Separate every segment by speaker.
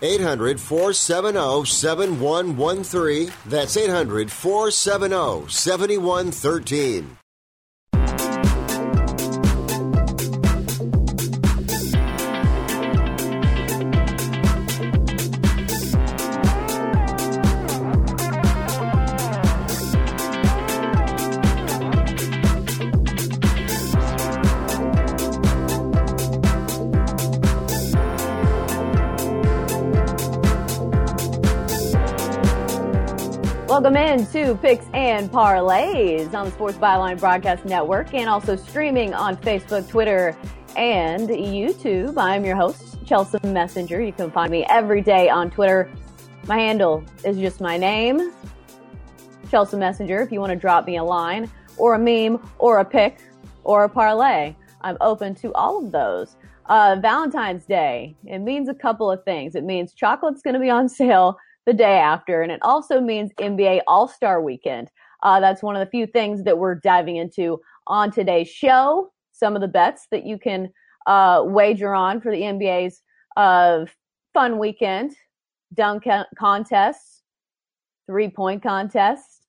Speaker 1: 800 470 7113. That's 800 470 7113.
Speaker 2: Welcome in to Picks and Parlays on the Sports Byline Broadcast Network and also streaming on Facebook, Twitter, and YouTube. I'm your host, Chelsea Messenger. You can find me every day on Twitter. My handle is just my name, Chelsea Messenger. If you want to drop me a line or a meme or a pick or a parlay, I'm open to all of those. Uh, Valentine's Day, it means a couple of things. It means chocolate's going to be on sale the day after. And it also means NBA All Star Weekend. Uh, that's one of the few things that we're diving into on today's show. Some of the bets that you can uh, wager on for the NBA's uh, fun weekend dunk contests, three point contest,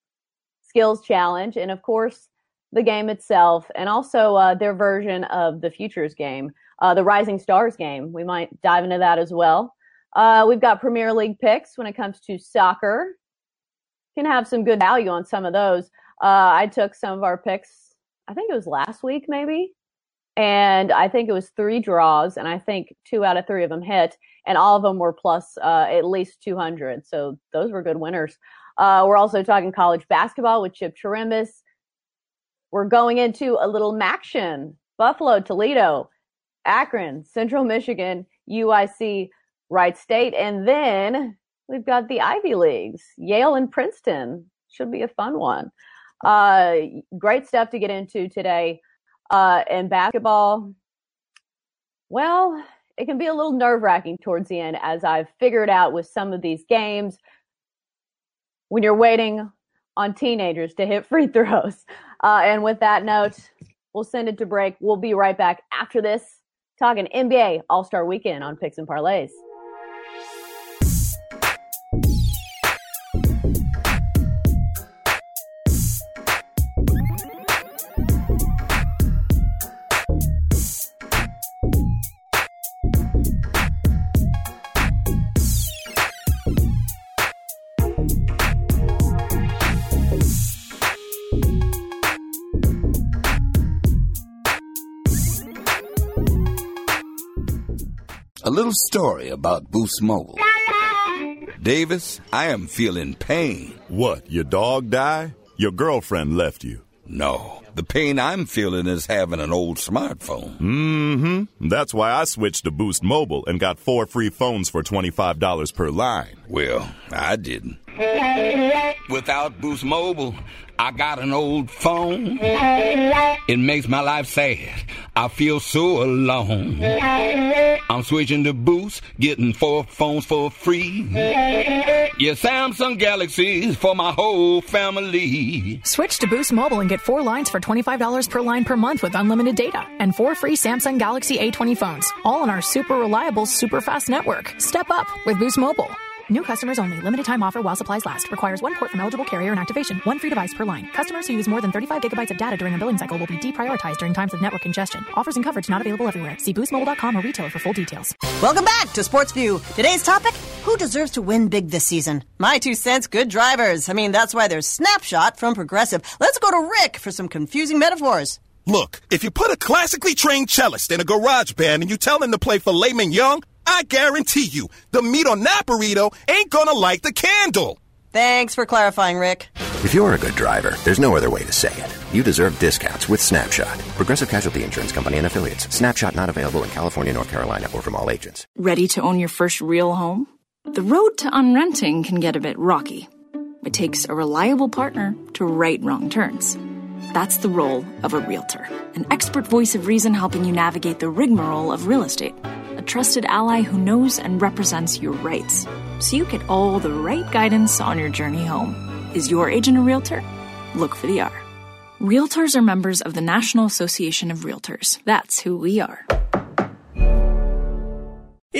Speaker 2: skills challenge, and of course, the game itself, and also uh, their version of the Futures game, uh, the Rising Stars game. We might dive into that as well. Uh, we've got Premier League picks when it comes to soccer. Can have some good value on some of those. Uh, I took some of our picks. I think it was last week, maybe, and I think it was three draws, and I think two out of three of them hit, and all of them were plus uh, at least 200. So those were good winners. Uh, we're also talking college basketball with Chip Chirimbus. We're going into a little MACtion. Buffalo, Toledo, Akron, Central Michigan, UIC, Wright State. And then we've got the Ivy Leagues, Yale and Princeton. Should be a fun one. Uh, great stuff to get into today. Uh, and basketball, well, it can be a little nerve wracking towards the end, as I've figured out with some of these games when you're waiting on teenagers to hit free throws. Uh, and with that note, we'll send it to break. We'll be right back after this, talking NBA All Star Weekend on Picks and Parlays.
Speaker 3: Little story about Boost Mobile. Davis, I am feeling pain.
Speaker 4: What, your dog die? Your girlfriend left you?
Speaker 3: No. The pain I'm feeling is having an old smartphone.
Speaker 4: Mm-hmm. That's why I switched to Boost Mobile and got four free phones for $25 per line.
Speaker 3: Well, I didn't. Without Boost Mobile, I got an old phone. It makes my life sad. I feel so alone. I'm switching to Boost, getting four phones for free. Yeah, Samsung Galaxies for my whole family.
Speaker 5: Switch to Boost Mobile and get four lines for $25 per line per month with unlimited data and four free Samsung Galaxy A20 phones, all on our super reliable, super fast network. Step up with Boost Mobile. New customers only. Limited time offer while supplies last. Requires one port from eligible carrier and activation. One free device per line. Customers who use more than 35 gigabytes of data during a billing cycle will be deprioritized during times of network congestion. Offers and coverage not available everywhere. See boostmobile.com or retailer for full details.
Speaker 6: Welcome back to Sports View. Today's topic: Who deserves to win big this season? My two cents: Good drivers. I mean, that's why there's Snapshot from Progressive. Let's go to Rick for some confusing metaphors.
Speaker 7: Look, if you put a classically trained cellist in a garage band and you tell him to play for Layman Young, I guarantee you, the meat on that burrito ain't gonna light the candle.
Speaker 6: Thanks for clarifying, Rick.
Speaker 8: If you're a good driver, there's no other way to say it. You deserve discounts with Snapshot. Progressive Casualty Insurance Company and affiliates. Snapshot not available in California, North Carolina, or from all agents.
Speaker 9: Ready to own your first real home? The road to unrenting can get a bit rocky. It takes a reliable partner to right wrong turns. That's the role of a realtor, an expert voice of reason helping you navigate the rigmarole of real estate, a trusted ally who knows and represents your rights, so you get all the right guidance on your journey home. Is your agent a realtor? Look for the R. Realtors are members of the National Association of Realtors. That's who we are.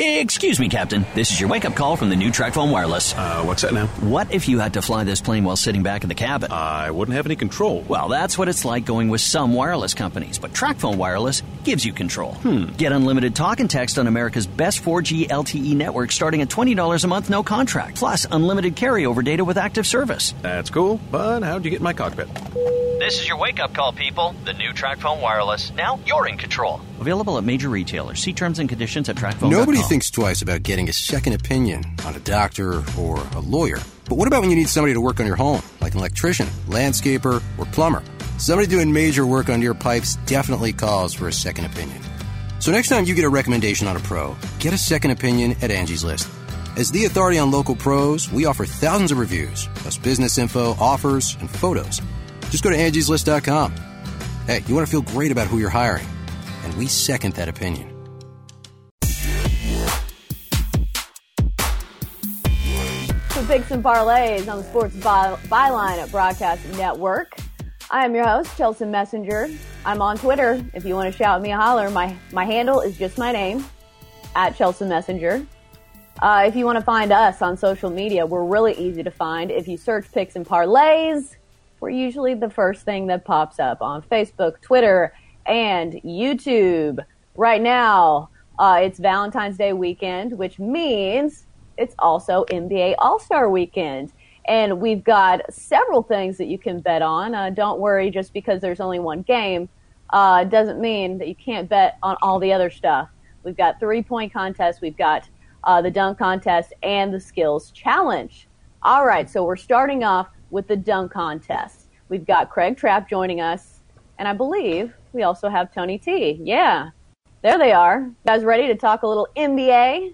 Speaker 10: Excuse me, Captain. This is your wake up call from the new TracFone Wireless.
Speaker 11: Uh, what's that now?
Speaker 10: What if you had to fly this plane while sitting back in the cabin?
Speaker 11: I wouldn't have any control.
Speaker 10: Well, that's what it's like going with some wireless companies, but TracFone Wireless gives you control.
Speaker 11: Hmm.
Speaker 10: Get unlimited talk and text on America's best 4G LTE network starting at $20 a month, no contract. Plus, unlimited carryover data with active service.
Speaker 11: That's cool, but how'd you get in my cockpit?
Speaker 10: This is your wake up call, people. The new TracFone Wireless. Now you're in control. Available at major retailers. See terms and conditions at TracFone.
Speaker 12: Nobody thinks twice about getting a second opinion on a doctor or a lawyer. But what about when you need somebody to work on your home, like an electrician, landscaper, or plumber? Somebody doing major work on your pipes definitely calls for a second opinion. So next time you get a recommendation on a pro, get a second opinion at Angie's List. As the authority on local pros, we offer thousands of reviews, plus business info, offers, and photos. Just go to angieslist.com. Hey, you want to feel great about who you're hiring, and we second that opinion.
Speaker 2: For picks and parlays on the Sports By- Byline at Broadcast Network. I am your host, Chelsea Messenger. I'm on Twitter. If you want to shout me a holler, my, my handle is just my name, at Chelsea Messenger. Uh, if you want to find us on social media, we're really easy to find. If you search picks and parlays, we're usually the first thing that pops up on Facebook, Twitter, and YouTube. Right now, uh, it's Valentine's Day weekend, which means it's also NBA All Star weekend. And we've got several things that you can bet on. Uh, don't worry, just because there's only one game uh, doesn't mean that you can't bet on all the other stuff. We've got three point contests, we've got uh, the dunk contest, and the skills challenge. All right, so we're starting off with the dunk contest. We've got Craig Trapp joining us, and I believe we also have Tony T. Yeah, there they are. You guys ready to talk a little NBA?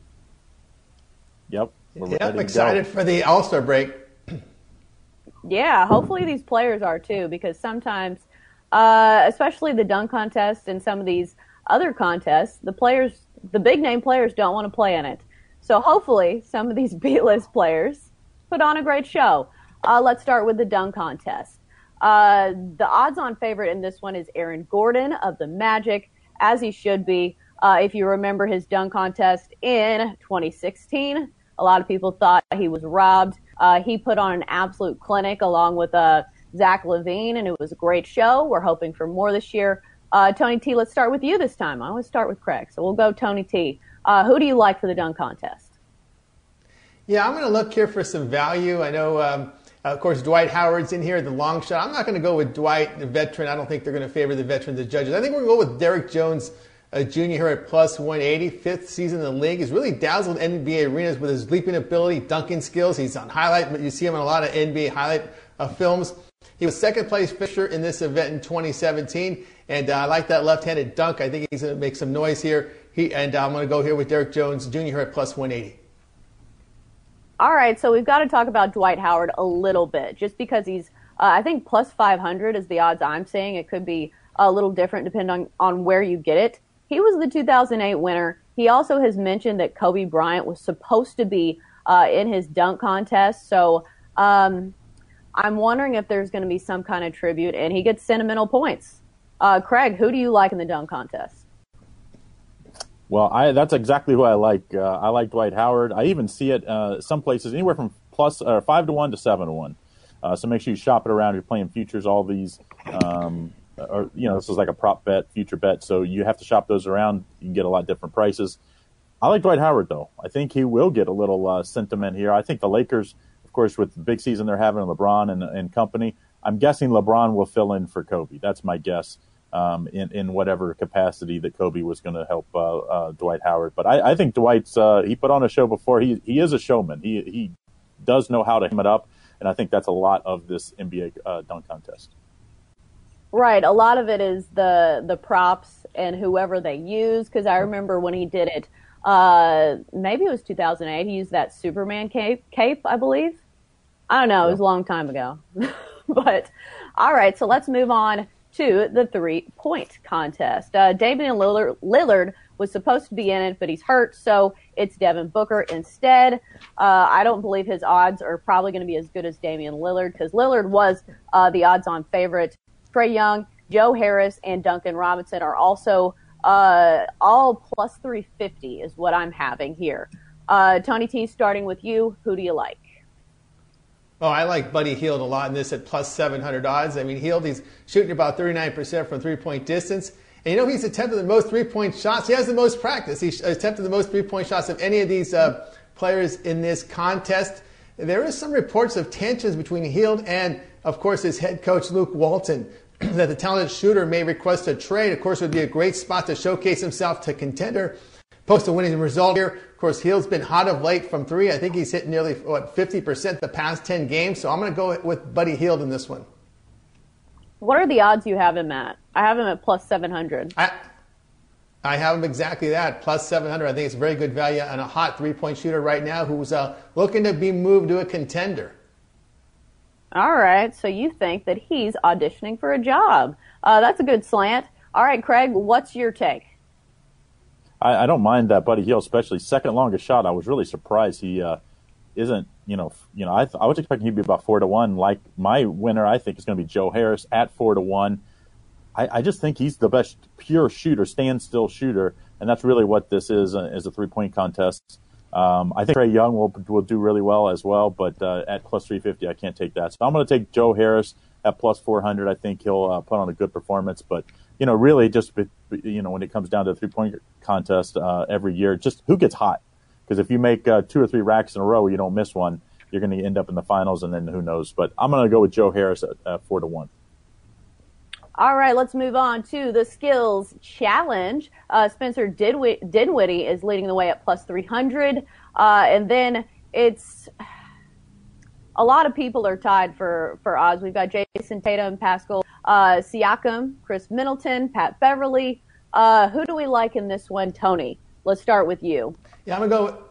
Speaker 13: Yep.
Speaker 14: Yep, I'm excited for the All Star break.
Speaker 2: Yeah, hopefully these players are too, because sometimes, uh, especially the dunk contest and some of these other contests, the players, the big name players, don't want to play in it. So hopefully, some of these B-list players put on a great show. Uh, let's start with the dunk contest. Uh, the odds-on favorite in this one is Aaron Gordon of the Magic, as he should be. Uh, if you remember his dunk contest in 2016, a lot of people thought he was robbed. Uh, he put on an absolute clinic along with uh, Zach LaVine, and it was a great show. We're hoping for more this year. Uh, Tony T, let's start with you this time. I always start with Craig, so we'll go Tony T. Who do you like for the dunk contest?
Speaker 14: Yeah, I'm going to look here for some value. I know, um, of course, Dwight Howard's in here, the long shot. I'm not going to go with Dwight, the veteran. I don't think they're going to favor the veteran, the judges. I think we're going to go with Derrick Jones, a junior here at plus 180, fifth season in the league. He's really dazzled NBA arenas with his leaping ability, dunking skills. He's on highlight, but you see him in a lot of NBA highlight uh, films. He was second place finisher in this event in 2017, and uh, I like that left-handed dunk. I think he's going to make some noise here. He, and uh, I'm going to go here with Derrick Jones, junior here at plus 180.
Speaker 2: All right, so we've got to talk about Dwight Howard a little bit, just because he's, uh, I think plus 500 is the odds I'm seeing. It could be a little different depending on, on where you get it. He was the 2008 winner. He also has mentioned that Kobe Bryant was supposed to be uh, in his dunk contest. So um, I'm wondering if there's going to be some kind of tribute, and he gets sentimental points. Uh, Craig, who do you like in the dunk contest?
Speaker 13: Well, I, that's exactly who I like. Uh, I like Dwight Howard. I even see it uh, some places anywhere from plus uh, five to one to seven to one. Uh, so make sure you shop it around. You're playing futures. All these, um, or you know, this is like a prop bet, future bet. So you have to shop those around. You can get a lot different prices. I like Dwight Howard though. I think he will get a little uh, sentiment here. I think the Lakers, of course, with the big season they're having, LeBron and, and company. I'm guessing LeBron will fill in for Kobe. That's my guess. Um, in in whatever capacity that Kobe was going to help uh, uh, Dwight Howard. But I, I think Dwight's uh, he put on a show before. He he is a showman. He he does know how to hem it up, and I think that's a lot of this NBA uh, dunk contest.
Speaker 2: Right, a lot of it is the the props and whoever they use. Because I remember when he did it, uh, maybe it was 2008. He used that Superman cape, cape, I believe. I don't know. It was a long time ago. but all right, so let's move on to the three point contest. Uh, Damian Lillard, Lillard, was supposed to be in it, but he's hurt, so it's Devin Booker instead. Uh, I don't believe his odds are probably going to be as good as Damian Lillard because Lillard was uh, the odds on favorite. Trae Young, Joe Harris, and Duncan Robinson are also uh, all plus 350 is what I'm having here. Uh, Tony T, starting with you, who do you like?
Speaker 14: Oh, I like Buddy Hield a lot in this at plus 700 odds. I mean, Hield, he's shooting about 39% from three point distance. And you know, he's attempted the most three point shots. He has the most practice. He attempted the most three point shots of any of these uh, players in this contest. There is some reports of tensions between Hield and, of course, his head coach, Luke Walton, that the talented shooter may request a trade. Of course, would be a great spot to showcase himself to contender. Post a winning result here. Of course, Hield's been hot of late from three. I think he's hit nearly what 50% the past 10 games. So I'm going to go with Buddy Hield in this one.
Speaker 2: What are the odds you have him at? I have him at plus 700.
Speaker 14: I, I have him exactly that, plus 700. I think it's a very good value on a hot three point shooter right now who's uh, looking to be moved to a contender.
Speaker 2: All right, so you think that he's auditioning for a job. Uh, that's a good slant. All right, Craig, what's your take?
Speaker 13: I, I don't mind that Buddy Hield, especially second longest shot. I was really surprised he uh, isn't. You know, you know, I, th- I was expecting he'd be about four to one. Like my winner, I think is going to be Joe Harris at four to one. I, I just think he's the best pure shooter, standstill shooter, and that's really what this is uh, is a three point contest. Um, I think Trae Young will will do really well as well, but uh, at plus 350, I can't take that. So I'm going to take Joe Harris at plus 400. I think he'll uh, put on a good performance, but you know, really just you know when it comes down to the three point contest uh, every year, just who gets hot. Because if you make uh, two or three racks in a row, you don't miss one. You're going to end up in the finals, and then who knows? But I'm going to go with Joe Harris at, four to one.
Speaker 2: All right, let's move on to the skills challenge. Uh, Spencer Dinwiddie, Dinwiddie is leading the way at plus 300. Uh, and then it's a lot of people are tied for, for odds. We've got Jayson Tatum, Pascal uh, Siakam, Khris Middleton, Pat Beverley. Uh, who do we like in this one, Tony? Let's start with you.
Speaker 14: Yeah, I'm gonna go.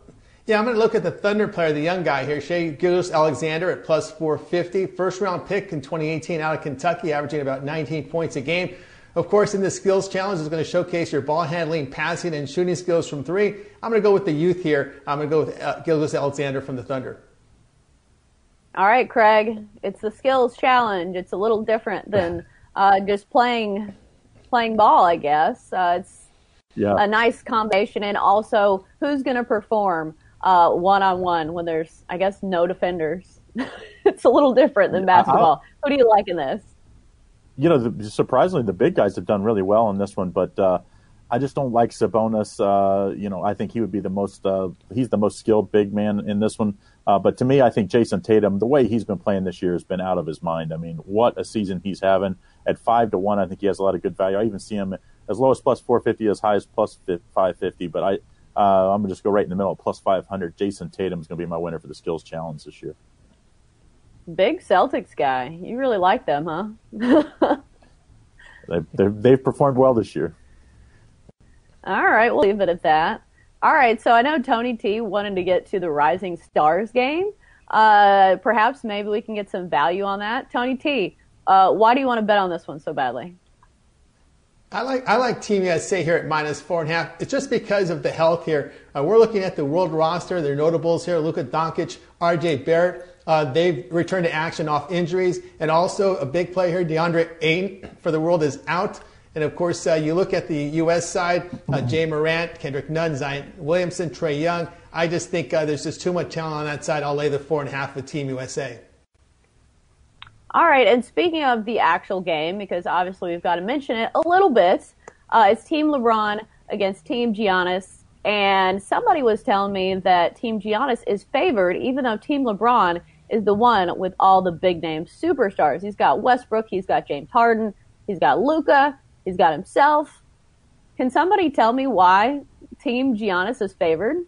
Speaker 14: Yeah, I'm gonna look at the Thunder player, the young guy here, Shai Gilgeous-Alexander at plus 450. First round pick in 2018 out of Kentucky, averaging about 19 points a game. Of course, in the skills challenge, is going to showcase your ball handling, passing, and shooting skills from three. I'm going to go with the youth here. I'm going to go with uh, Gilgeous-Alexander from the Thunder.
Speaker 2: All right, Craig. It's the skills challenge. It's a little different than uh, just playing playing ball, I guess. Uh, it's yeah. a nice combination. And also, who's going to perform one on one when there's, I guess, no defenders? it's a little different than basketball. Who do you like in this?
Speaker 13: You know, the, surprisingly, the big guys have done really well in this one, but uh, I just don't like Sabonis. Uh, you know, I think he would be the most, uh, he's the most skilled big man in this one. Uh, but to me, I think Jayson Tatum, the way he's been playing this year has been out of his mind. I mean, what a season he's having. At five to one, I think he has a lot of good value. I even see him as low as plus 450, as high as plus 550. But I, uh, I'm going to just go right in the middle, plus 500. Jayson Tatum is going to be my winner for the skills challenge this year.
Speaker 2: Big Celtics guy. You really like them, huh?
Speaker 13: they've, they've performed well this year.
Speaker 2: All right, we'll leave it at that. All right, so I know Tony T wanted to get to the Rising Stars game. Uh, perhaps maybe we can get some value on that. Tony T, uh, why do you want to bet on this one so badly?
Speaker 14: I like I like Team USA here at minus four and a half. It's just because of the health here. Uh, we're looking at the world roster. Their notables here: Luka Doncic, R.J. Barrett. Uh, they've returned to action off injuries, and also a big play here: DeAndre Ayton for the world is out. And of course, uh, you look at the U.S. side: uh, Ja Morant, Kendrick Nunn, Zion Williamson, Trae Young. I just think uh, there's just too much talent on that side. I'll lay the four and a half with Team USA.
Speaker 2: All right, and speaking of the actual game, because obviously we've got to mention it a little bit, uh, it's Team LeBron against Team Giannis, and somebody was telling me that Team Giannis is favored, even though Team LeBron is the one with all the big name superstars. He's got Westbrook, he's got James Harden, he's got Luka, He's got himself. Can somebody tell me why Team Giannis is favored?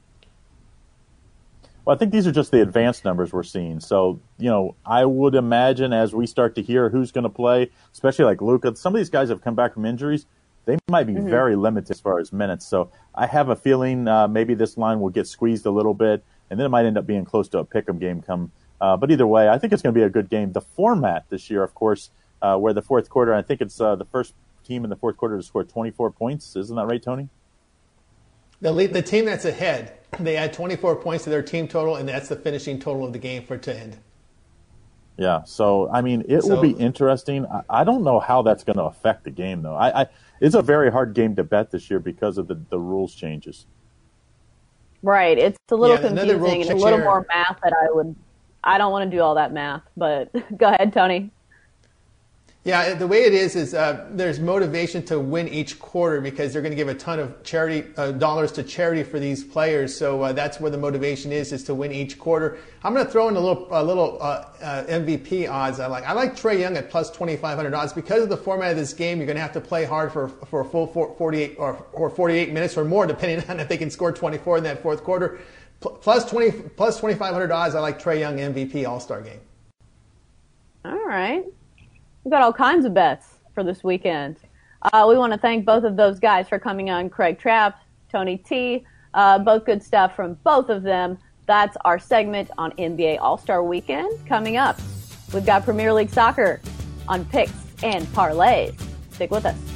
Speaker 13: Well, I think these are just the advanced numbers we're seeing. So, you know, I would imagine as we start to hear who's going to play, especially like Luka, some of these guys have come back from injuries. They might be mm-hmm. very limited as far as minutes. So I have a feeling uh, maybe this line will get squeezed a little bit, and then it might end up being close to a pick'em game come. Uh, but either way, I think it's going to be a good game. The format this year, of course, uh, where the fourth quarter, I think it's uh, the first team in the fourth quarter to score 24 points. Isn't that right, Tony?
Speaker 14: The, lead, the team that's ahead, they add 24 points to their team total, and that's the finishing total of the game for it to end.
Speaker 13: Yeah, so I mean, it so, will be interesting. I, I, don't know how that's going to affect the game, though. I, I, it's a very hard game to bet this year because of the, the rules changes.
Speaker 2: Right, it's a little yeah, confusing and a little more math that I would. I don't want to do all that math, but go ahead, Tony.
Speaker 14: Yeah, the way it is is uh, there's motivation to win each quarter because they're going to give a ton of charity uh, dollars to charity for these players. So uh, that's where the motivation is is to win each quarter. I'm going to throw in a little a little uh, uh, MVP odds. I like I like Trae Young at plus 2,500 odds because of the format of this game. You're going to have to play hard for for a full 48 or, or 48 minutes or more, depending on if they can score 24 in that fourth quarter. Plus 20 plus 2,500 odds. I like Trae Young MVP All Star game.
Speaker 2: All right. We've got all kinds of bets for this weekend. Uh, we want to thank both of those guys for coming on. Craig Trapp, Tony T. Uh, both good stuff from both of them. That's our segment on NBA All Star Weekend coming up. We've got Premier League soccer on picks and parlays. Stick with us.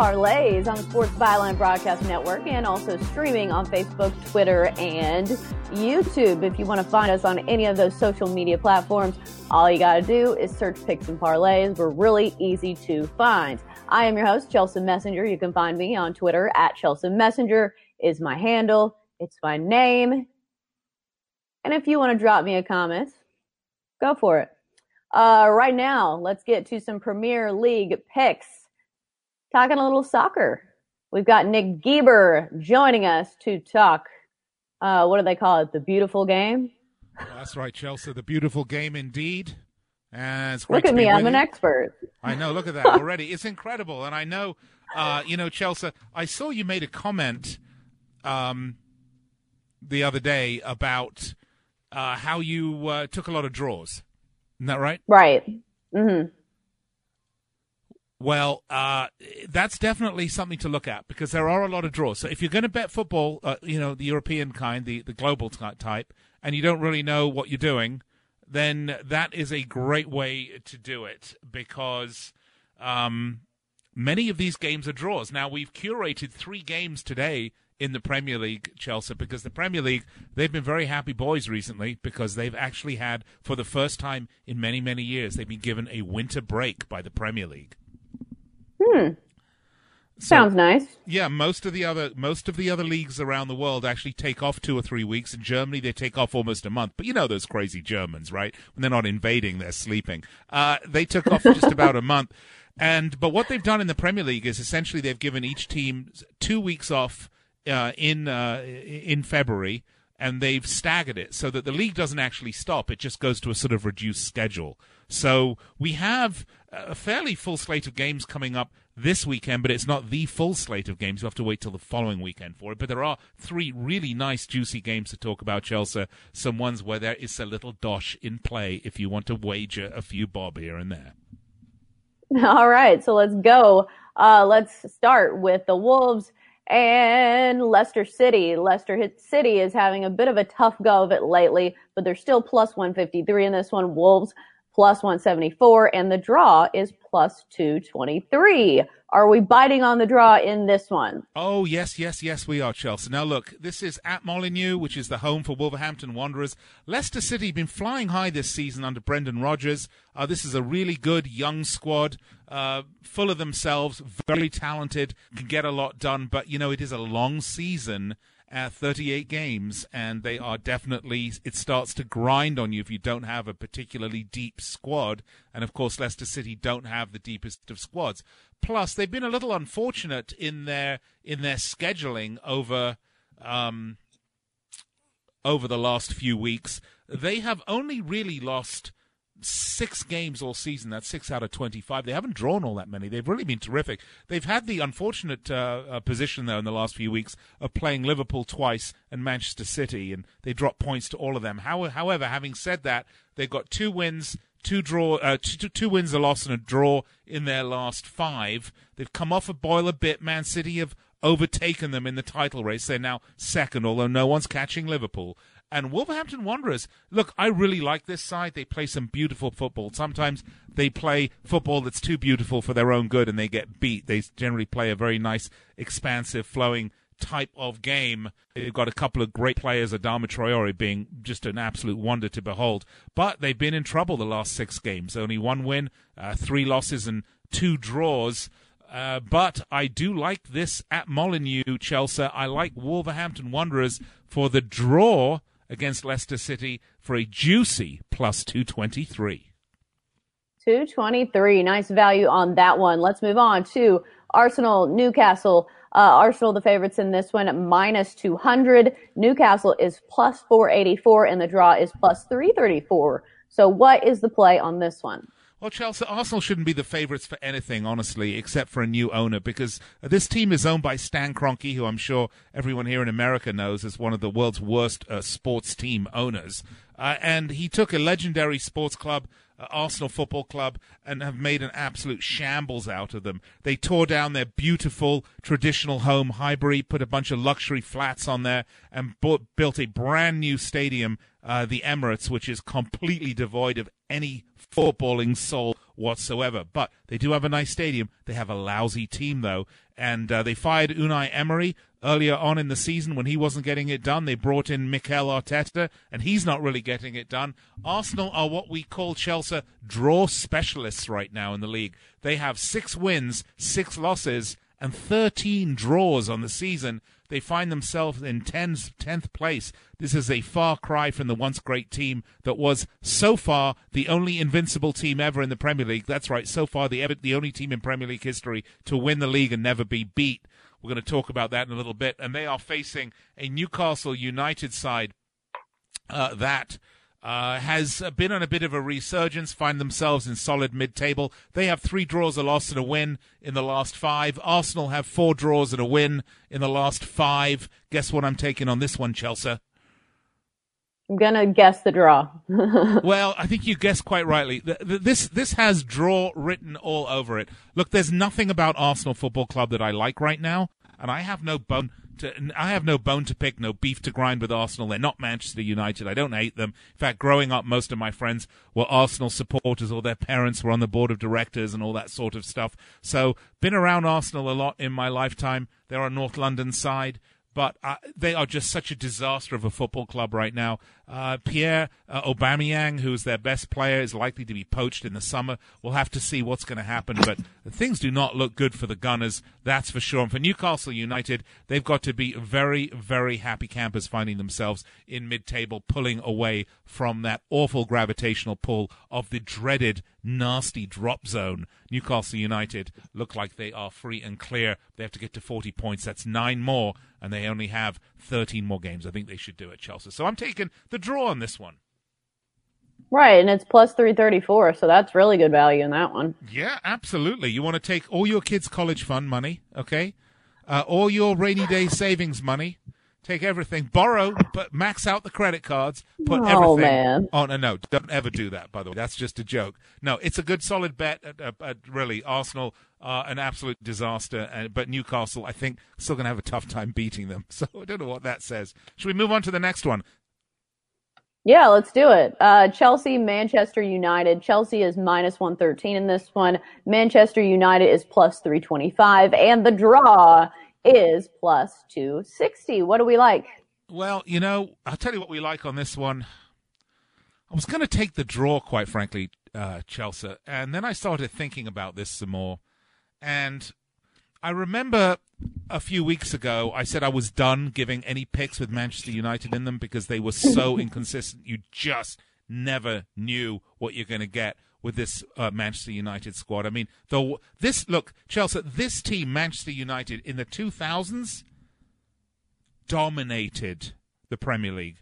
Speaker 2: Parlays on the Sports Byline Broadcast Network and also streaming on Facebook, Twitter, and YouTube. If you want to find us on any of those social media platforms, all you got to do is search Picks and Parlays. We're really easy to find. I am your host, Chelsea Messenger. You can find me on Twitter at Chelsea Messenger is my handle. It's my name. And if you want to drop me a comment, go for it. Uh, right now, let's get to some Premier League picks. Talking a little soccer. We've got Nick Geber joining us to talk. Uh, what do they call it? The beautiful game.
Speaker 15: Well, that's right, Chelsea. The beautiful game indeed. And
Speaker 2: look at me, I'm an expert.
Speaker 15: I know. Look at that already. it's incredible, and I know. Uh, you know, Chelsea. I saw you made a comment um, the other day about uh, how you uh, took a lot of draws. Isn't that right?
Speaker 2: Right. Mm-hmm.
Speaker 15: Well, uh, that's definitely something to look at because there are a lot of draws. So if you're going to bet football, uh, you know, the European kind, the, the global type, and you don't really know what you're doing, then that is a great way to do it because um, many of these games are draws. Now, we've curated three games today in the Premier League, Chelsea, because the Premier League, they've been very happy boys recently because they've actually had, for the first time in many, many years, they've been given a winter break by the Premier League.
Speaker 2: Hmm. So, Sounds nice.
Speaker 15: Yeah, most of the other most of the other leagues around the world actually take off two or three weeks. In Germany, they take off almost a month. But you know those crazy Germans, right? When they're not invading, they're sleeping. Uh, they took off just about a month. And but what they've done in the Premier League is essentially they've given each team two weeks off uh, in uh, in February, and they've staggered it so that the league doesn't actually stop; it just goes to a sort of reduced schedule. So we have a fairly full slate of games coming up this weekend, but it's not the full slate of games. You have to wait till the following weekend for it. But there are three really nice, juicy games to talk about, Chelsea. Some ones where there is a little dosh in play if you want to wager a few bob here and there.
Speaker 2: All right, so let's go. Uh, let's start with the Wolves and Leicester City. Leicester City is having a bit of a tough go of it lately, but they're still plus 153 in this one. Wolves plus 174, and the draw is plus 223. Are we biting on the draw in this one?
Speaker 15: Oh, yes, yes, yes, we are, Chelsea. Now, look, this is at Molineux, which is the home for Wolverhampton Wanderers. Leicester City been flying high this season under Brendan Rodgers. Uh, this is a really good young squad, uh, full of themselves, very talented, can get a lot done, but, you know, it is a long season at 38 games, and they are definitely, it starts to grind on you if you don't have a particularly deep squad. And of course, Leicester City don't have the deepest of squads. Plus, they've been a little unfortunate in their in their scheduling over um, over the last few weeks. They have only really lost six games all season. That's six out of 25. They haven't drawn all that many. They've really been terrific. They've had the unfortunate uh, uh, position, though, in the last few weeks of playing Liverpool twice and Manchester City, and they dropped points to all of them. How, however, having said that, they've got two wins. Two draw, uh, two, two wins, a loss, and a draw in their last five. They've come off a boil a bit. Man City have overtaken them in the title race. They're now second, although no one's catching Liverpool. And Wolverhampton Wanderers, look, I really like this side. They play some beautiful football. Sometimes they play football that's too beautiful for their own good and they get beat. They generally play a very nice, expansive, flowing type of game. They've got a couple of great players, Adama Traore being just an absolute wonder to behold. But they've been in trouble the last six games. Only one win, uh, three losses, and two draws. Uh, but I do like this at Molineux, Chelsea. I like Wolverhampton Wanderers for the draw against Leicester City for a juicy plus 223.
Speaker 2: 223. Nice value on that one. Let's move on to Arsenal Newcastle. Uh, Arsenal, the favorites in this one, minus 200. Newcastle is plus 484, and the draw is plus 334. So, what is the play on this one?
Speaker 15: Well, Chelsea, Arsenal shouldn't be the favourites for anything, honestly, except for a new owner, because this team is owned by Stan Kroenke, who I'm sure everyone here in America knows as one of the world's worst uh, sports team owners. Uh, and he took a legendary sports club, Arsenal Football Club, and have made an absolute shambles out of them. They tore down their beautiful traditional home, Highbury, put a bunch of luxury flats on there, and bu- built a brand new stadium, uh, the Emirates, which is completely devoid of any footballing soul whatsoever. But they do have a nice stadium. They have a lousy team, though. and uh, they fired Unai Emery earlier on in the season when he wasn't getting it done. They brought in Mikel Arteta, and he's not really getting it done. Arsenal are what we call Chelsea draw specialists right now in the league. They have six wins, six losses, and 13 draws on the season. They find themselves in 10th, 10th place. This is a far cry from the once great team that was so far the only invincible team ever in the Premier League. That's right, so far the, the only team in Premier League history to win the league and never be beat. We're going to talk about that in a little bit. And they are facing a Newcastle United side uh, that uh, has been on a bit of a resurgence, find themselves in solid mid table. They have three draws, a loss, and a win in the last five. Arsenal have four draws and a win in the last five. Guess what I'm taking on this one, Chelsea?
Speaker 2: I'm gonna guess the draw.
Speaker 15: well, I think you guessed quite rightly. This this has draw written all over it. Look, there's nothing about Arsenal Football Club that I like right now, and I have no bone to, I have no bone to pick, no beef to grind with Arsenal. They're not Manchester United. I don't hate them. In fact, growing up, most of my friends were Arsenal supporters, or their parents were on the board of directors and all that sort of stuff. So, been around Arsenal a lot in my lifetime. They're on North London side but uh, they are just such a disaster of a football club right now. Uh, Pierre uh, Aubameyang, who's their best player, is likely to be poached in the summer. We'll have to see what's going to happen, but things do not look good for the Gunners, that's for sure. And for Newcastle United, they've got to be very, very happy campers finding themselves in mid-table, pulling away from that awful gravitational pull of the dreaded, nasty drop zone. Newcastle United look like they are free and clear. They have to get to 40 points. That's nine more, and they only have 13 more games. I think they should do it, Chelsea. So I'm taking the draw on this one.
Speaker 2: Right, and it's plus 334, so that's really good value in that one.
Speaker 15: Yeah, absolutely. You want to take all your kids' college fund money, okay? Uh, all your rainy day savings money. Take everything, borrow, but max out the credit cards, put
Speaker 2: oh,
Speaker 15: everything.
Speaker 2: Man.
Speaker 15: Oh, no, no, don't ever do that, by the way. That's just a joke. No, it's a good solid bet. At, at, at really, Arsenal, uh, an absolute disaster. Uh, but Newcastle, I think, still going to have a tough time beating them. So I don't know what that says. Should we move on to the next one?
Speaker 2: Yeah, let's do it. Uh, Chelsea, Manchester United. Chelsea is minus 113 in this one. Manchester United is plus 325. And the draw is plus 260. What do we like?
Speaker 15: Well, you know, I'll tell you what we like on this one. I was going to take the draw, quite frankly, uh, Chelsea. And then I started thinking about this some more. And I remember a few weeks ago, I said I was done giving any picks with Manchester United in them because they were so inconsistent. You just never knew what you're going to get with this uh, Manchester United squad. I mean, though this look, Chelsea, this team, Manchester United, in the 2000s, dominated the Premier League.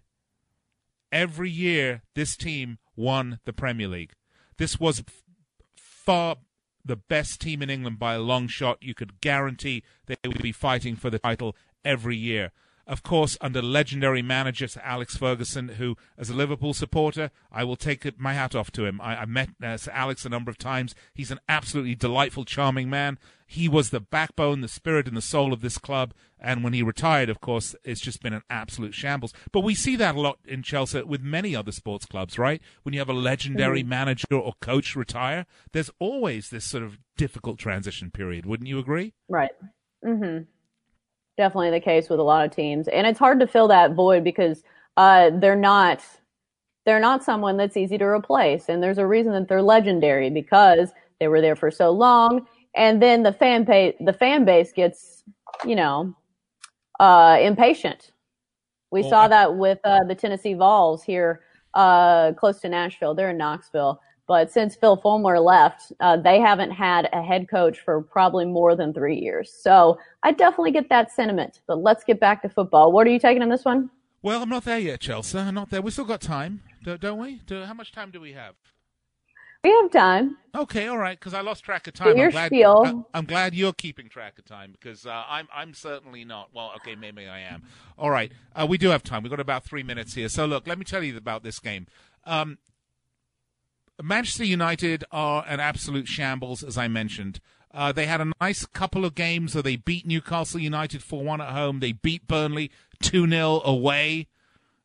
Speaker 15: Every year, this team won the Premier League. This was far the best team in England by a long shot. You could guarantee they would be fighting for the title every year. Of course, under legendary manager Sir Alex Ferguson, who, as a Liverpool supporter, I will take my hat off to him. I, I met uh, Sir Alex a number of times. He's an absolutely delightful, charming man. He was the backbone, the spirit, and the soul of this club. And when he retired, of course, it's just been an absolute shambles. But we see that a lot in Chelsea with many other sports clubs, right? When you have a legendary mm-hmm. manager or coach retire, there's always this sort of difficult transition period. Wouldn't you agree?
Speaker 2: Right. Mm-hmm definitely the case with a lot of teams, and it's hard to fill that void because uh, they're not they're not someone that's easy to replace, and there's a reason that they're legendary because they were there for so long, and then the fan pay, the fan base gets you know uh, impatient. We well, saw that with uh, the Tennessee Vols here uh, close to Nashville. They're in Knoxville but since Phil Fulmer left, uh, they haven't had a head coach for probably more than three years. So I definitely get that sentiment. But let's get back to football. What are you taking in this one?
Speaker 15: Well, I'm not there yet, Chelsea. I'm not there. We still got time, don't we? how much time do we have?
Speaker 2: We have time.
Speaker 15: Okay, all right. Because I lost track of time. I'm glad. I, am glad you're keeping track of time because uh, I'm I'm certainly not. Well, okay, maybe I am. All right, uh, we do have time. We've got about three minutes here. So look, let me tell you about this game. Um, Manchester United are an absolute shambles, as I mentioned. Uh, they had a nice couple of games where they beat Newcastle United 4 1 at home. They beat Burnley 2 0 away.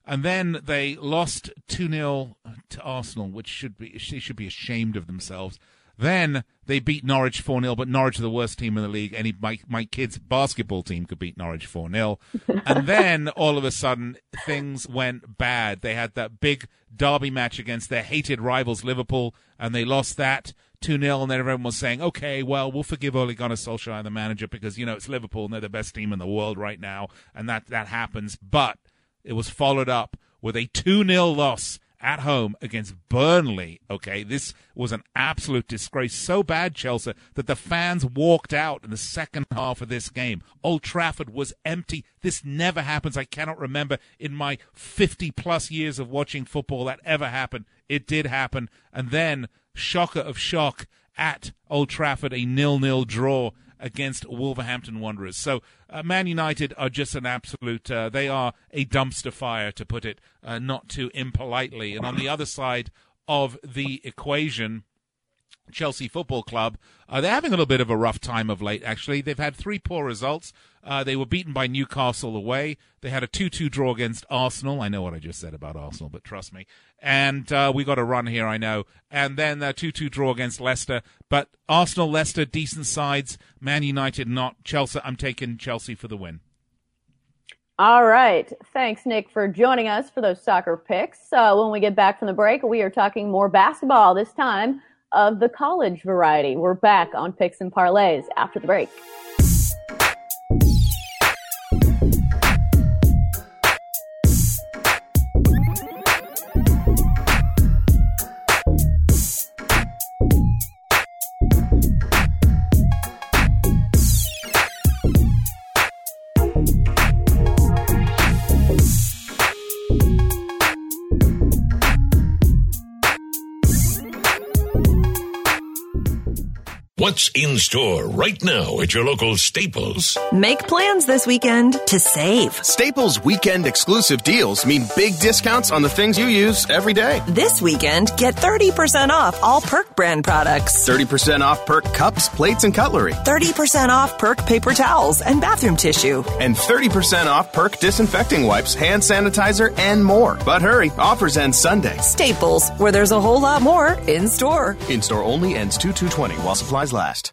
Speaker 15: And then they lost 2 0 to Arsenal, which should be, they should be ashamed of themselves. Then they beat Norwich 4 0, but Norwich are the worst team in the league. Any my, my kids' basketball team could beat Norwich 4 0. and then all of a sudden, things went bad. They had that big derby match against their hated rivals, Liverpool, and they lost that 2 0. And then everyone was saying, okay, well, we'll forgive Ole Gunnar Solskjaer, the manager, because, you know, it's Liverpool and they're the best team in the world right now. And that, that happens. But it was followed up with a 2 0 loss at home against Burnley. Okay, this was an absolute disgrace. So bad, Chelsea, that the fans walked out in the second half of this game. Old Trafford was empty. This never happens. I cannot remember in my 50 plus years of watching football that ever happened. It did happen. And then, shocker of shock, at Old Trafford, a nil-nil draw against Wolverhampton Wanderers. So uh, Man United are just an absolute, uh, they are a dumpster fire, to put it uh, not too impolitely. And on the other side of the equation, Chelsea Football Club. Uh, they're having a little bit of a rough time of late, actually. They've had three poor results. Uh, they were beaten by Newcastle away. They had a 2 2 draw against Arsenal. I know what I just said about Arsenal, but trust me. And uh, we got a run here, I know. And then a 2 2 draw against Leicester. But Arsenal, Leicester, decent sides. Man United, not. Chelsea, I'm taking Chelsea for the win.
Speaker 2: All right. Thanks, Nick, for joining us for those soccer picks. Uh, when we get back from the break, we are talking more basketball this time of the college variety. We're back on picks and parlays after the break.
Speaker 16: In store right now at your local Staples?
Speaker 17: Make plans this weekend to save.
Speaker 18: Staples weekend exclusive deals mean big discounts on the things you use every day.
Speaker 17: This weekend, get 30% off all Perk brand products.
Speaker 18: 30% off Perk cups, plates, and cutlery.
Speaker 17: 30% off Perk paper towels and bathroom tissue.
Speaker 18: And 30% off Perk disinfecting wipes, hand sanitizer, and more. But hurry, offers end Sunday.
Speaker 17: Staples, where there's a whole lot more in store.
Speaker 18: In store only ends 2 220 while supplies last.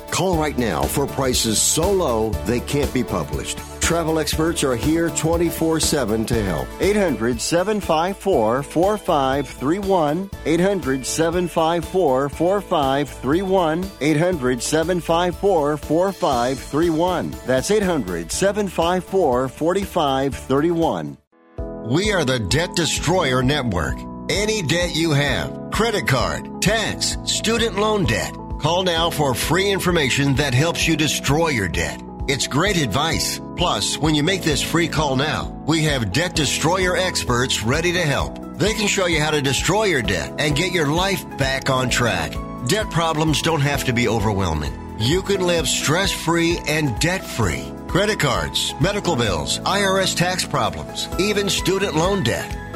Speaker 1: Call right now for prices so low they can't be published. Travel experts are here 24 7 to help. 800 754 4531. 800 754 4531. 800 754 4531. That's 800 754 4531. We are the Debt Destroyer Network. Any debt you have, credit card, tax, student loan debt, call now for free information that helps you destroy your debt. It's great advice. Plus, when you make this free call now, we have debt destroyer experts ready to help. They can show you how to destroy your debt and get your life back on track. Debt problems don't have to be overwhelming. You can live stress free and debt free. Credit cards, medical bills, IRS tax problems, even student loan debt.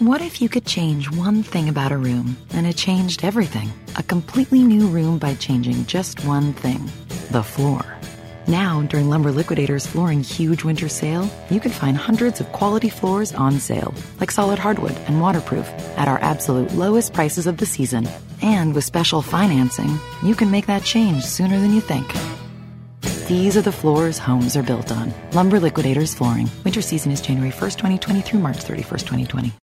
Speaker 19: What if you could change one thing about a room and it changed everything? A completely new room by changing just one thing the floor. Now, during Lumber Liquidators Flooring Huge Winter Sale, you can find hundreds of quality floors on sale, like solid hardwood and waterproof, at our absolute lowest prices of the season. And with special financing, you can make that change sooner than you think. these are the floors homes are built on. Lumber Liquidators Flooring. Winter season is January 1st, 2020 through March 31st, 2020.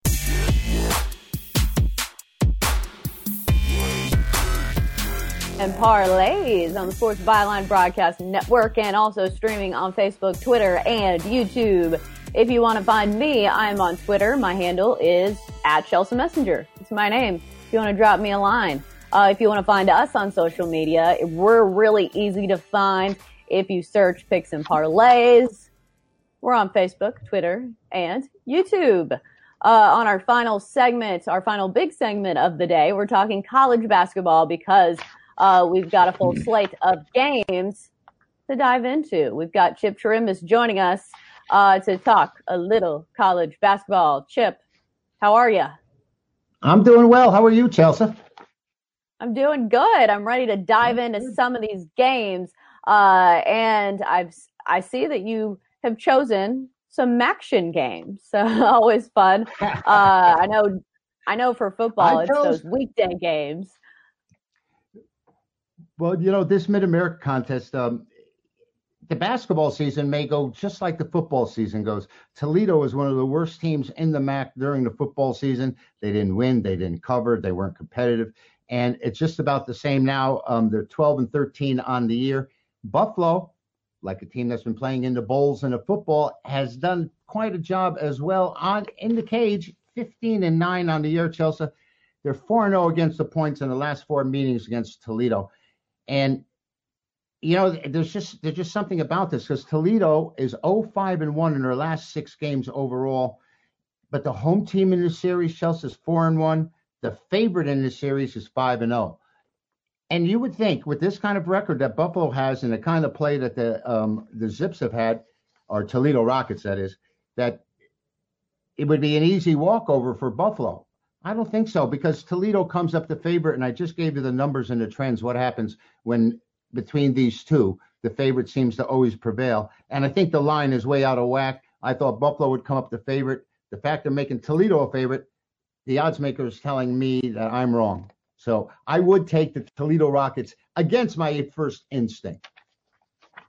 Speaker 2: And parlays on the Sports Byline Broadcast Network and also streaming on Facebook, Twitter, and YouTube. If you want to find me, I'm on Twitter. My handle is at Chelsea Messenger. It's my name. If you want to drop me a line. Uh, if you want to find us on social media, we're really easy to find if you search Picks and Parlays. We're on Facebook, Twitter, and YouTube. Uh, on our final segment, our final big segment of the day, we're talking college basketball because uh, we've got a full slate of games to dive into. We've got Chip Chirimbus joining us uh, to talk a little college basketball. Chip, how are you?
Speaker 20: I'm doing well. How are you, Chelsea?
Speaker 2: I'm doing good. I'm ready to dive into some of these games, uh, and I've I see that you have chosen some action games. So always fun. Uh, I know. I know for football, I it's chose, those weekday games.
Speaker 20: Well, you know, this Mid America contest, um, the basketball season may go just like the football season goes. Toledo is one of the worst teams in the MAC during the football season. They didn't win, they didn't cover, they weren't competitive. And it's just about the same now. Um, they're 12 and 13 on the year. Buffalo, like a team that's been playing in the bowls and the football, has done quite a job as well on in the cage, 15 and 9 on the year, Chelsea. They're 4 0 against the points in the last four meetings against Toledo. And you know, there's just there's just something about this because Toledo is 0-5 and 1 in their last six games overall. But the home team in the series, Chelsea's 4 and 1. The favorite in the series is 5 and 0. And you would think with this kind of record that Buffalo has and the kind of play that the um, the Zips have had, or Toledo Rockets, that is, that it would be an easy walkover for Buffalo. I don't think so because Toledo comes up the favorite, and I just gave you the numbers and the trends. What happens when between these two, the favorite seems to always prevail, and I think the line is way out of whack. I thought Buffalo would come up the favorite. The fact they're making Toledo a favorite, the odds maker is telling me that I'm wrong. So I would take the Toledo Rockets against my first instinct.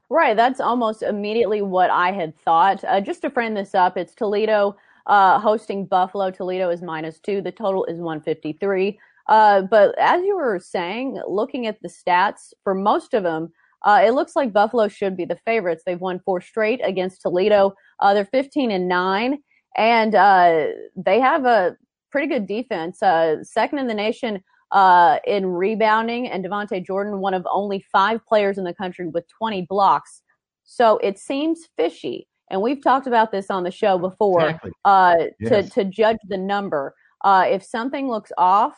Speaker 2: Right, that's almost immediately what I had thought. Uh, just to frame this up, it's Toledo uh, hosting Buffalo, Toledo is minus two. The total is 153. Uh, but as you were saying, looking at the stats for most of them, uh, it looks like Buffalo should be the favorites. They've won four straight against Toledo. Uh, they're 15 and nine, and uh, they have a pretty good defense. Uh, second in the nation uh, in rebounding, and Devontae Jordan, one of only five players in the country with 20 blocks. So it seems fishy and we've talked about this on the show before. Exactly. Uh, yes. To to judge the number, uh, if something looks off,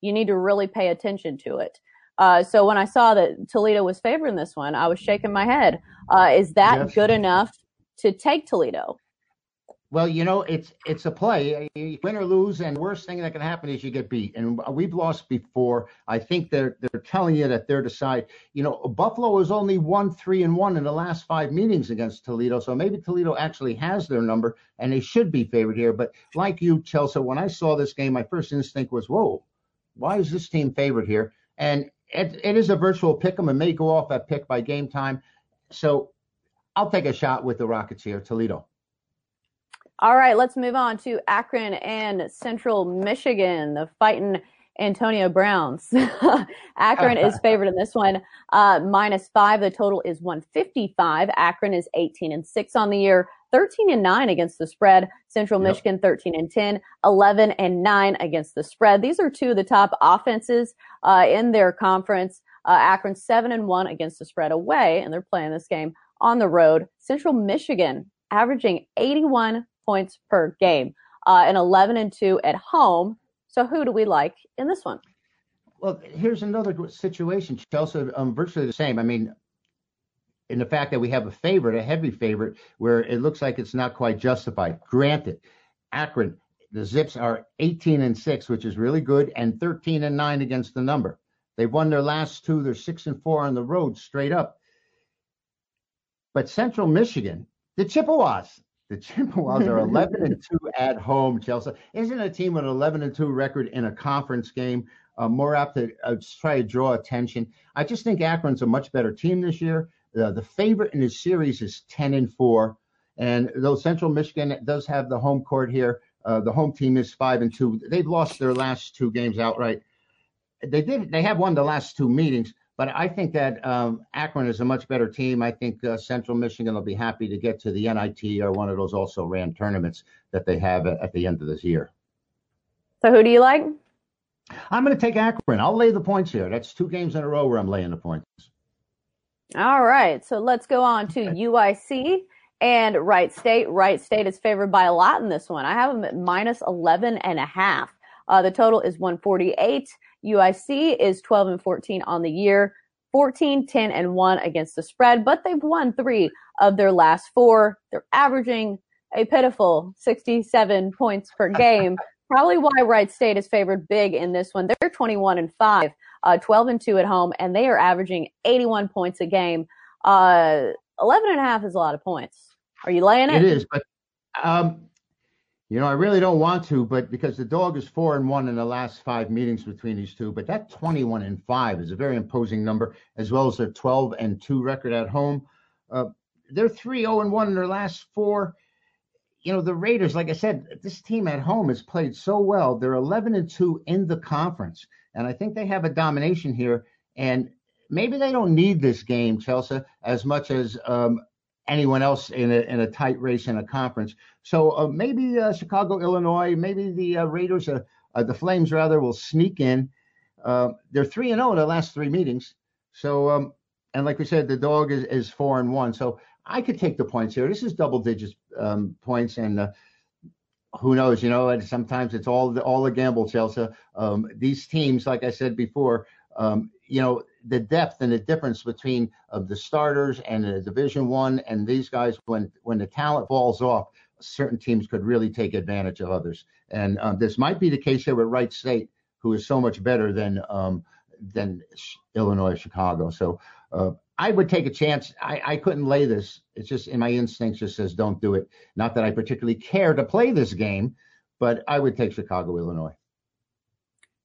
Speaker 2: you need to really pay attention to it. Uh, so when I saw that Toledo was favoring this one, I was shaking my head. Uh, is that yes. good enough to take Toledo?
Speaker 20: Well, you know, it's it's a play. You win or lose, and worst thing that can happen is you get beat. And we've lost before. I think they're they're telling you that they're the side. You know, Buffalo has only won three and one in the last five meetings against Toledo. So maybe Toledo actually has their number, and they should be favored here. But like you, Chelsea, when I saw this game, my first instinct was, "Whoa, why is this team favored here?" And it, it is a virtual pick 'em and may go off that pick by game time. So I'll take a shot with the Rockets here, Toledo.
Speaker 2: All right, let's move on to Akron and Central Michigan, the fighting Antonio Browns. Akron is favored in this one, uh, minus five. The total is 155. Akron is 18 and six on the year, 13 and nine against the spread. Central yep. Michigan 13 and 10, 11 and nine against the spread. These are two of the top offenses uh, in their conference. Uh, Akron seven and one against the spread away, and they're playing this game on the road. Central Michigan averaging 81 points per game, uh, and 11 and 2 at home. So who do we like in this one?
Speaker 20: Well, here's another situation. Chelsea, um, virtually the same. I mean, in the fact that we have a favorite, a heavy favorite, where it looks like it's not quite justified. Granted, Akron, the Zips are 18 and 6, which is really good, and 13 and 9 against the number. They've won their last two. They're 6 and 4 on the road straight up. But Central Michigan, the Chippewas, the Chippewas are 11 and 2 at home, Chelsea. Isn't a team with an 11 and 2 record in a conference game uh, more apt to uh, try to draw attention? I just think Akron's a much better team this year, Uh, the favorite in the series is 10 and 4. And though Central Michigan does have the home court here, uh, the home team is 5 and 2. They've lost their last two games outright. They did. They have won the last two meetings, but I think that um, Akron is a much better team. I think uh, Central Michigan will be happy to get to the NIT or one of those also ran tournaments that they have at, at the end of this year.
Speaker 2: So who do you like?
Speaker 20: I'm going to take Akron. I'll lay the points here. That's two games in a row where I'm laying the points.
Speaker 2: All right. So let's go on to UIC and Wright State. Wright State is favored by a lot in this one. I have them at minus 11 and a half. Uh, the total is 148. UIC is 12 and 14 on the year, 14, 10 and 1 against the spread, but they've won three of their last four. They're averaging a pitiful 67 points per game. Probably why Wright State is favored big in this one. They're 21 and 5, uh, 12 and 2 at home, and they are averaging 81 points a game. Uh, 11 and a half is a lot of points. Are you laying it?
Speaker 20: It is, but um, you know, I really don't want to, but because the dog is four and one in the last five meetings between these two, but that 21 and five is a very imposing number, as well as their 12 and two record at home. Uh, they're 3 0 and 1 in their last four you know, the Raiders, like I said, this team at home has played so well. They're 11 and 2 in the conference. And I think they have a domination here. And maybe they don't need this game, Chelsea, as much as um, anyone else in a, in a tight race in a conference. So uh, maybe uh, Chicago, Illinois, maybe the uh, Raiders, uh, uh, the Flames rather, will sneak in. Uh, they're 3 and 0 in the last three meetings. So, um, and like we said, the dog is, is 4 and 1. So I could take the points here. This is double digits um, points, and who knows? You know, and sometimes it's all the, all a gamble, Chelsea. Um, these teams, like I said before, um, you know, the depth and the difference between of the starters and the Division One and these guys, when when the talent falls off, certain teams could really take advantage of others. And um, this might be the case here with Wright State, who is so much better than um, than Illinois, Chicago. So uh, I would take a chance. I, I couldn't lay this. It's just in my instincts just says don't do it. Not that I particularly care to play this game, but I would take Chicago, Illinois.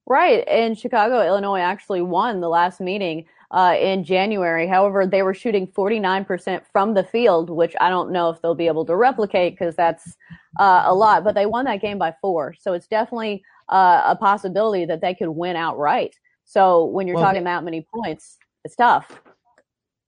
Speaker 2: Right. And Chicago, Illinois actually won the last meeting uh, in January. However, they were shooting 49% from the field, which I don't know if they'll be able to replicate because that's uh, a lot, but they won that game by four. So it's definitely uh, a possibility that they could win outright. So when you're well, talking that many points, it's tough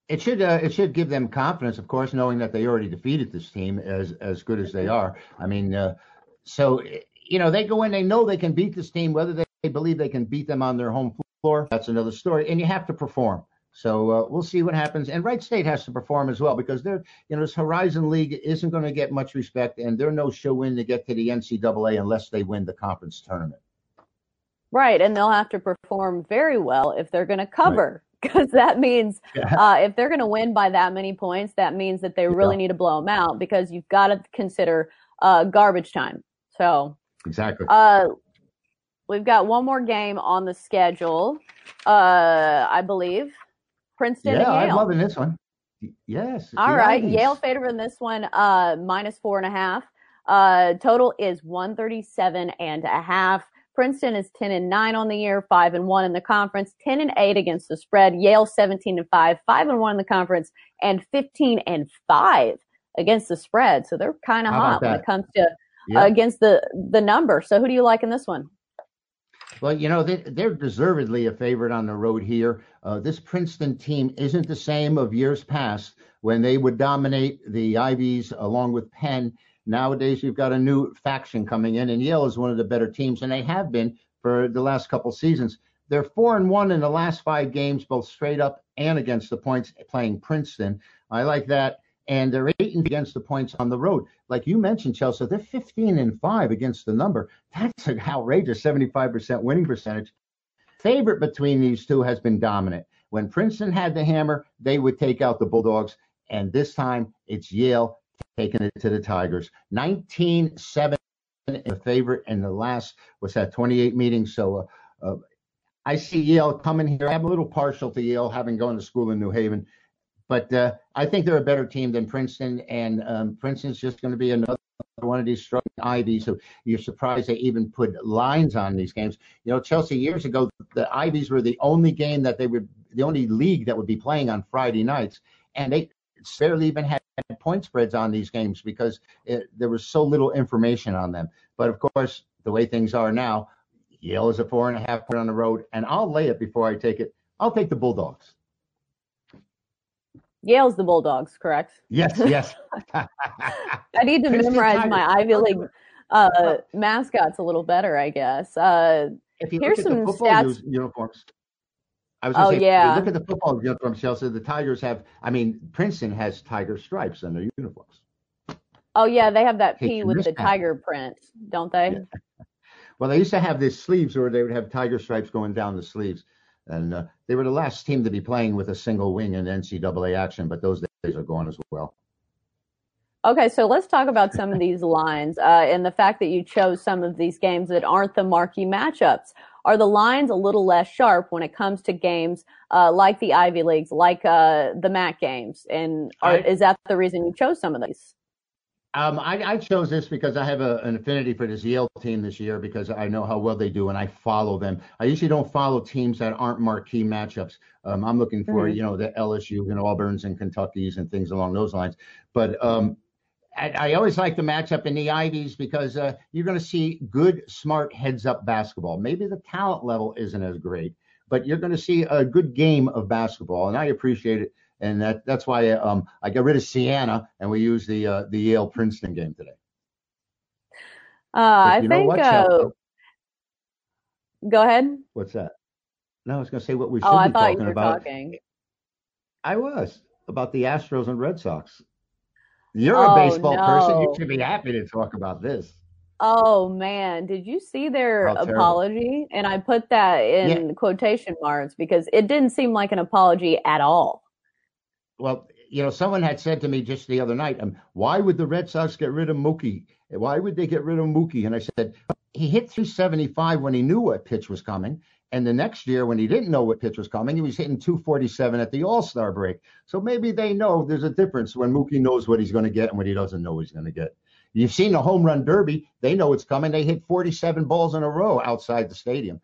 Speaker 20: it should uh, it should give them confidence, of course, knowing that they already defeated this team as as good as they are. I mean, uh, so you know they go in, they know they can beat this team, whether they believe they can beat them on their home floor. That's another story, and you have to perform. So uh, we'll see what happens. And Wright State has to perform as well because they're, you know, this Horizon League isn't going to get much respect, and they're no show in to get to the NCAA unless they win the conference tournament.
Speaker 2: Right, and they'll have to perform very well if they're going to cover because that means yeah. uh, if they're going to win by that many points, that means that they really yeah. need to blow them out because you've got to consider uh, garbage time. So
Speaker 20: exactly.
Speaker 2: We've got one more game on the schedule, uh, I believe. Princeton.
Speaker 20: Yeah,
Speaker 2: I'm
Speaker 20: loving this one. Yes.
Speaker 2: All right, Yale favored in this one, uh, minus four and a half. Uh, total is 137 and a half. Princeton is 10 and 9 on the year, 5 and 1 in the conference, 10 and 8 against the spread. Yale 17 and 5, 5 and 1 in the conference, and 15 and 5 against the spread. So they're kind of hot when it comes to yep. uh, against the the number. So who do you like in this one?
Speaker 20: Well, you know, they, are deservedly a favorite on the road here. Uh, this Princeton team isn't the same of years past when they would dominate the Ivies along with Penn Nowadays, you've got a new faction coming in, and Yale is one of the better teams, and they have been for the last couple seasons. They're four and one in the last five games, both straight up and against the points, playing Princeton. I like that. And they're eight and against the points on the road. Like you mentioned, Chelsea, they're 15 and five against the number. That's an outrageous 75% winning percentage. Favorite between these two has been dominant. When Princeton had the hammer, they would take out the Bulldogs. And this time it's Yale taking it to the Tigers. 19-7 a favorite in the last was that 28 meetings. So uh, uh, I see Yale coming here. I'm a little partial to Yale, having gone to school in New Haven, but uh, I think they're a better team than Princeton, and um, Princeton's just going to be another one of these struggling Ivies. So you're surprised they even put lines on these games. You know, Chelsea years ago, the Ivies were the only game that they would, the only league that would be playing on Friday nights and they barely even had point spreads on these games because it, there was so little information on them. But of course, the way things are now, Yale is a four and a half point on the road, and I'll lay it before I take it. I'll take the Bulldogs.
Speaker 2: Yale's the Bulldogs, correct?
Speaker 20: Yes, yes.
Speaker 2: I need to memorize my Ivy League uh, mascots a little better, I guess. Uh,
Speaker 20: if you
Speaker 2: here's
Speaker 20: look at
Speaker 2: some
Speaker 20: the football
Speaker 2: stats.
Speaker 20: uniforms, I was
Speaker 2: Oh,
Speaker 20: say,
Speaker 2: yeah.
Speaker 20: look at the football uniforms, Chelsea. The Tigers have. I mean, Princeton has tiger stripes on their uniforms.
Speaker 2: Oh yeah, they have that
Speaker 20: Take
Speaker 2: P with the tiger print, don't they?
Speaker 20: Well, they used to have these sleeves where they would have tiger stripes going down the sleeves, and uh, they were the last team to be playing with a single wing in NCAA action. But those days are gone as well.
Speaker 2: Okay, so let's talk about some of these lines uh, and the fact that you chose some of these games that aren't the marquee matchups. Are the lines a little less sharp when it comes to games uh, like the Ivy Leagues, like uh, the MAC games? And are,
Speaker 20: I-
Speaker 2: is that the reason you chose some of these?
Speaker 20: Um, I, I chose this because I have a, an affinity for this Yale team this year because I know how well they do and I follow them. I usually don't follow teams that aren't marquee matchups. Um, I'm looking for
Speaker 2: Mhm.
Speaker 20: you know the LSU and Auburn's and Kentucky's and things along those lines. But um, I, I always like the matchup in the Ivies because uh, you're going to see good, smart heads-up basketball. Maybe the talent level isn't as great, but you're going to see a good game of basketball, and I appreciate it. And that that's why um, I got rid of Siena and we used the uh, the Yale Princeton game today.
Speaker 2: Uh, I think. uh, go ahead.
Speaker 20: What's that? No, I was going to say what we should
Speaker 2: Oh, I
Speaker 20: be
Speaker 2: thought you
Speaker 20: talking
Speaker 2: were
Speaker 20: about.
Speaker 2: talking.
Speaker 20: I was about the Astros and Red Sox. You're
Speaker 2: Oh,
Speaker 20: a baseball person. You should be happy to talk about this.
Speaker 2: Oh man, did you see their
Speaker 20: Oh, terrible.
Speaker 2: apology? And I put that in quotation marks because it didn't seem like an apology at all.
Speaker 20: Well, you know, someone had said to me just the other night, um, why would the Red Sox get rid of Mookie? Why would they get rid of Mookie? And I said, he hit 375 when he knew what pitch was coming. And the next year, when he didn't know what pitch was coming, he was hitting 247 at the All Star break. So maybe they know there's a difference when Mookie knows what he's going to get and when he doesn't know he's going to get. You've seen the home run derby; they know it's coming. They hit 47 balls in a row outside the stadium.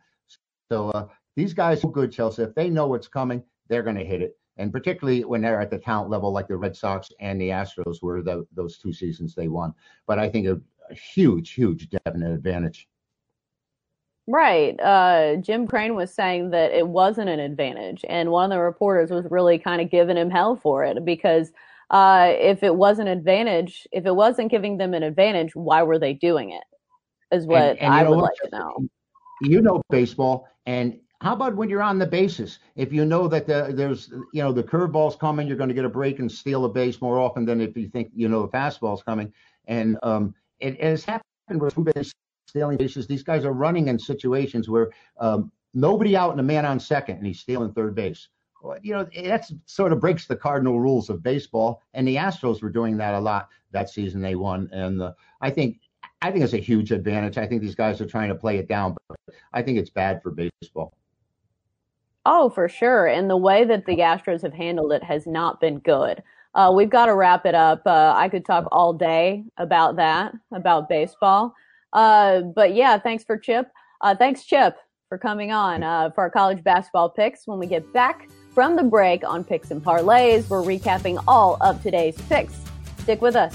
Speaker 20: So uh, these guys are good, Chelsea. If they know what's coming, they're going to hit it. And particularly when they're at the talent level, like the Red Sox and the Astros were the, those two seasons they won. But I think a, a huge, huge definite advantage.
Speaker 2: Right. Uh, Jim Crane was saying that it wasn't an advantage, and one of the reporters was really kind of giving him hell for it because uh, if it was an advantage, if it wasn't giving them an advantage, why were they doing it? Is what
Speaker 20: And- and
Speaker 2: I would
Speaker 20: what,
Speaker 2: like to know.
Speaker 20: You know baseball, and how about when you're on the bases? If you know that the, there's, you know, the curveball's coming, you're going to get a break and steal a base more often than if you think you know the fastball's coming. And um, it, it has happened with two base stealing bases. These guys are running in situations where um, nobody out and a man on second, and he's stealing third base. You know, that sort of breaks the cardinal rules of baseball. And the Astros were doing that a lot that season. They won, and uh, I think I think it's a huge advantage. I think these guys are trying to play it down, but I think it's bad for baseball.
Speaker 2: Oh, for sure. And the way that the Astros have handled it has not been good. Uh, we've got to wrap it up. Uh, I could talk all day about that, about baseball. Uh, but yeah, thanks for Chip. Uh, thanks, Chip, for coming on uh, for our college basketball picks. When we get back from the break on Picks and Parlays, we're recapping all of today's picks. Stick with us.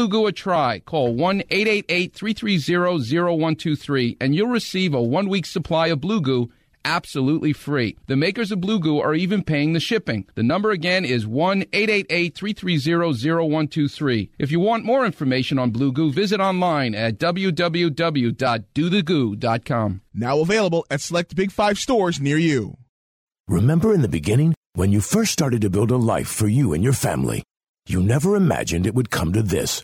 Speaker 21: Goo a try. Call 1 888 330 0123 and you'll receive a one week supply of Blue Goo absolutely free. The makers of Blue Goo are even paying the shipping. The number again is 1 888 330 0123. If you want more information on Blue Goo, visit online at www.dothegoo.com.
Speaker 22: Now available at select Big Five stores near you.
Speaker 23: Remember in the beginning, when you first started to build a life for you and your family, you never imagined it would come to this.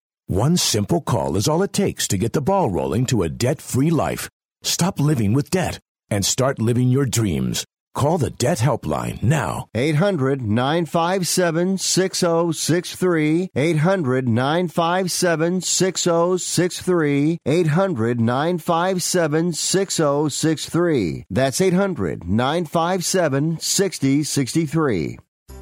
Speaker 23: One simple call is all it takes to get the ball rolling to a debt free life. Stop living with debt and start living your dreams. Call the Debt Helpline now.
Speaker 1: 800 957 6063. 800 957 6063. 800 957 6063. That's 800 957 6063.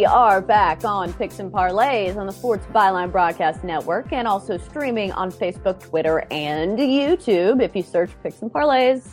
Speaker 2: We are back on Picks and Parlays on the Sports Byline Broadcast Network and also streaming on Facebook, Twitter, and YouTube. If you search Picks and Parlays,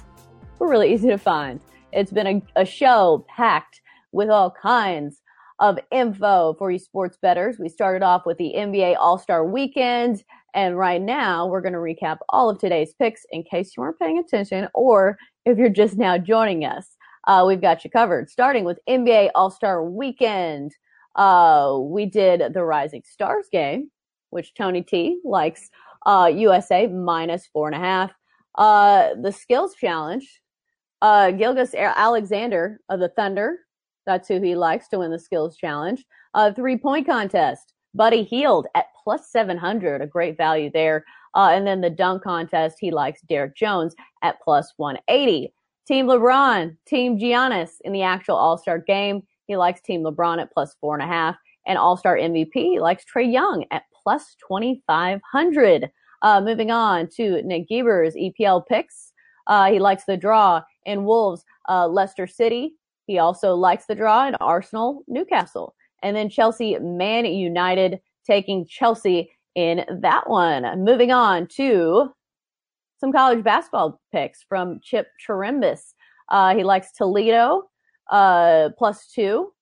Speaker 2: we're really easy to find. It's been a, a show packed with all kinds of info for you sports bettors. We started off with the NBA All Star Weekend, and right now we're going to recap all of today's picks in case you weren't paying attention or if you're just now joining us. Uh, we've got you covered. Starting with NBA All Star Weekend, uh, we did the Rising Stars game, which Tony T likes uh, USA minus four and a half. Uh, the Skills Challenge, uh, Gilgeous Alexander of the Thunder, that's who he likes to win the Skills Challenge. Uh, three point contest, Buddy Hield at plus 700, a great value there. Uh, and then the dunk contest, he likes Derrick Jones at plus 180. Team LeBron, Team Giannis in the actual All Star game. He likes Team LeBron at plus four and a half. And All Star MVP, he likes Trae Young at plus 2,500. Uh, moving on to Nick Geber's EPL picks. Uh, he likes the draw in Wolves, uh, Leicester City. He also likes the draw in Arsenal, Newcastle. And then Chelsea, Man United, taking Chelsea in that one. Moving on to some college basketball picks from Chip Chirimbus. Uh, he likes Toledo uh, plus two.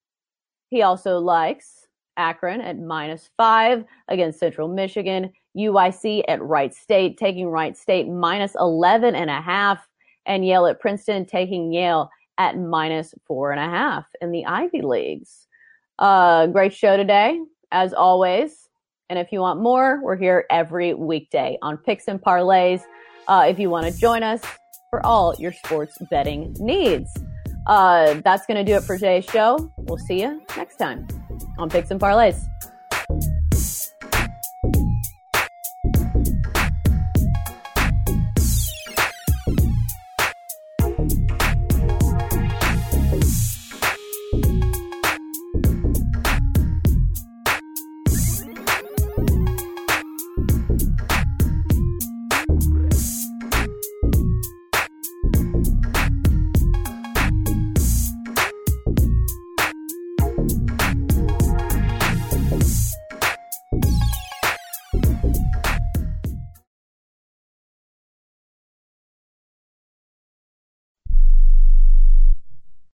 Speaker 2: He also likes Akron at minus five against Central Michigan. UIC at Wright State, taking Wright State minus 11 and a half. And Yale at Princeton, taking Yale at minus four and a half in the Ivy Leagues. Uh, great show today, as always. And if you want more, we're here every weekday on Picks and Parlays uh, if you want to join us for all your sports betting needs. Uh, that's going to do it for today's show. We'll see you next time on Picks and Parlays.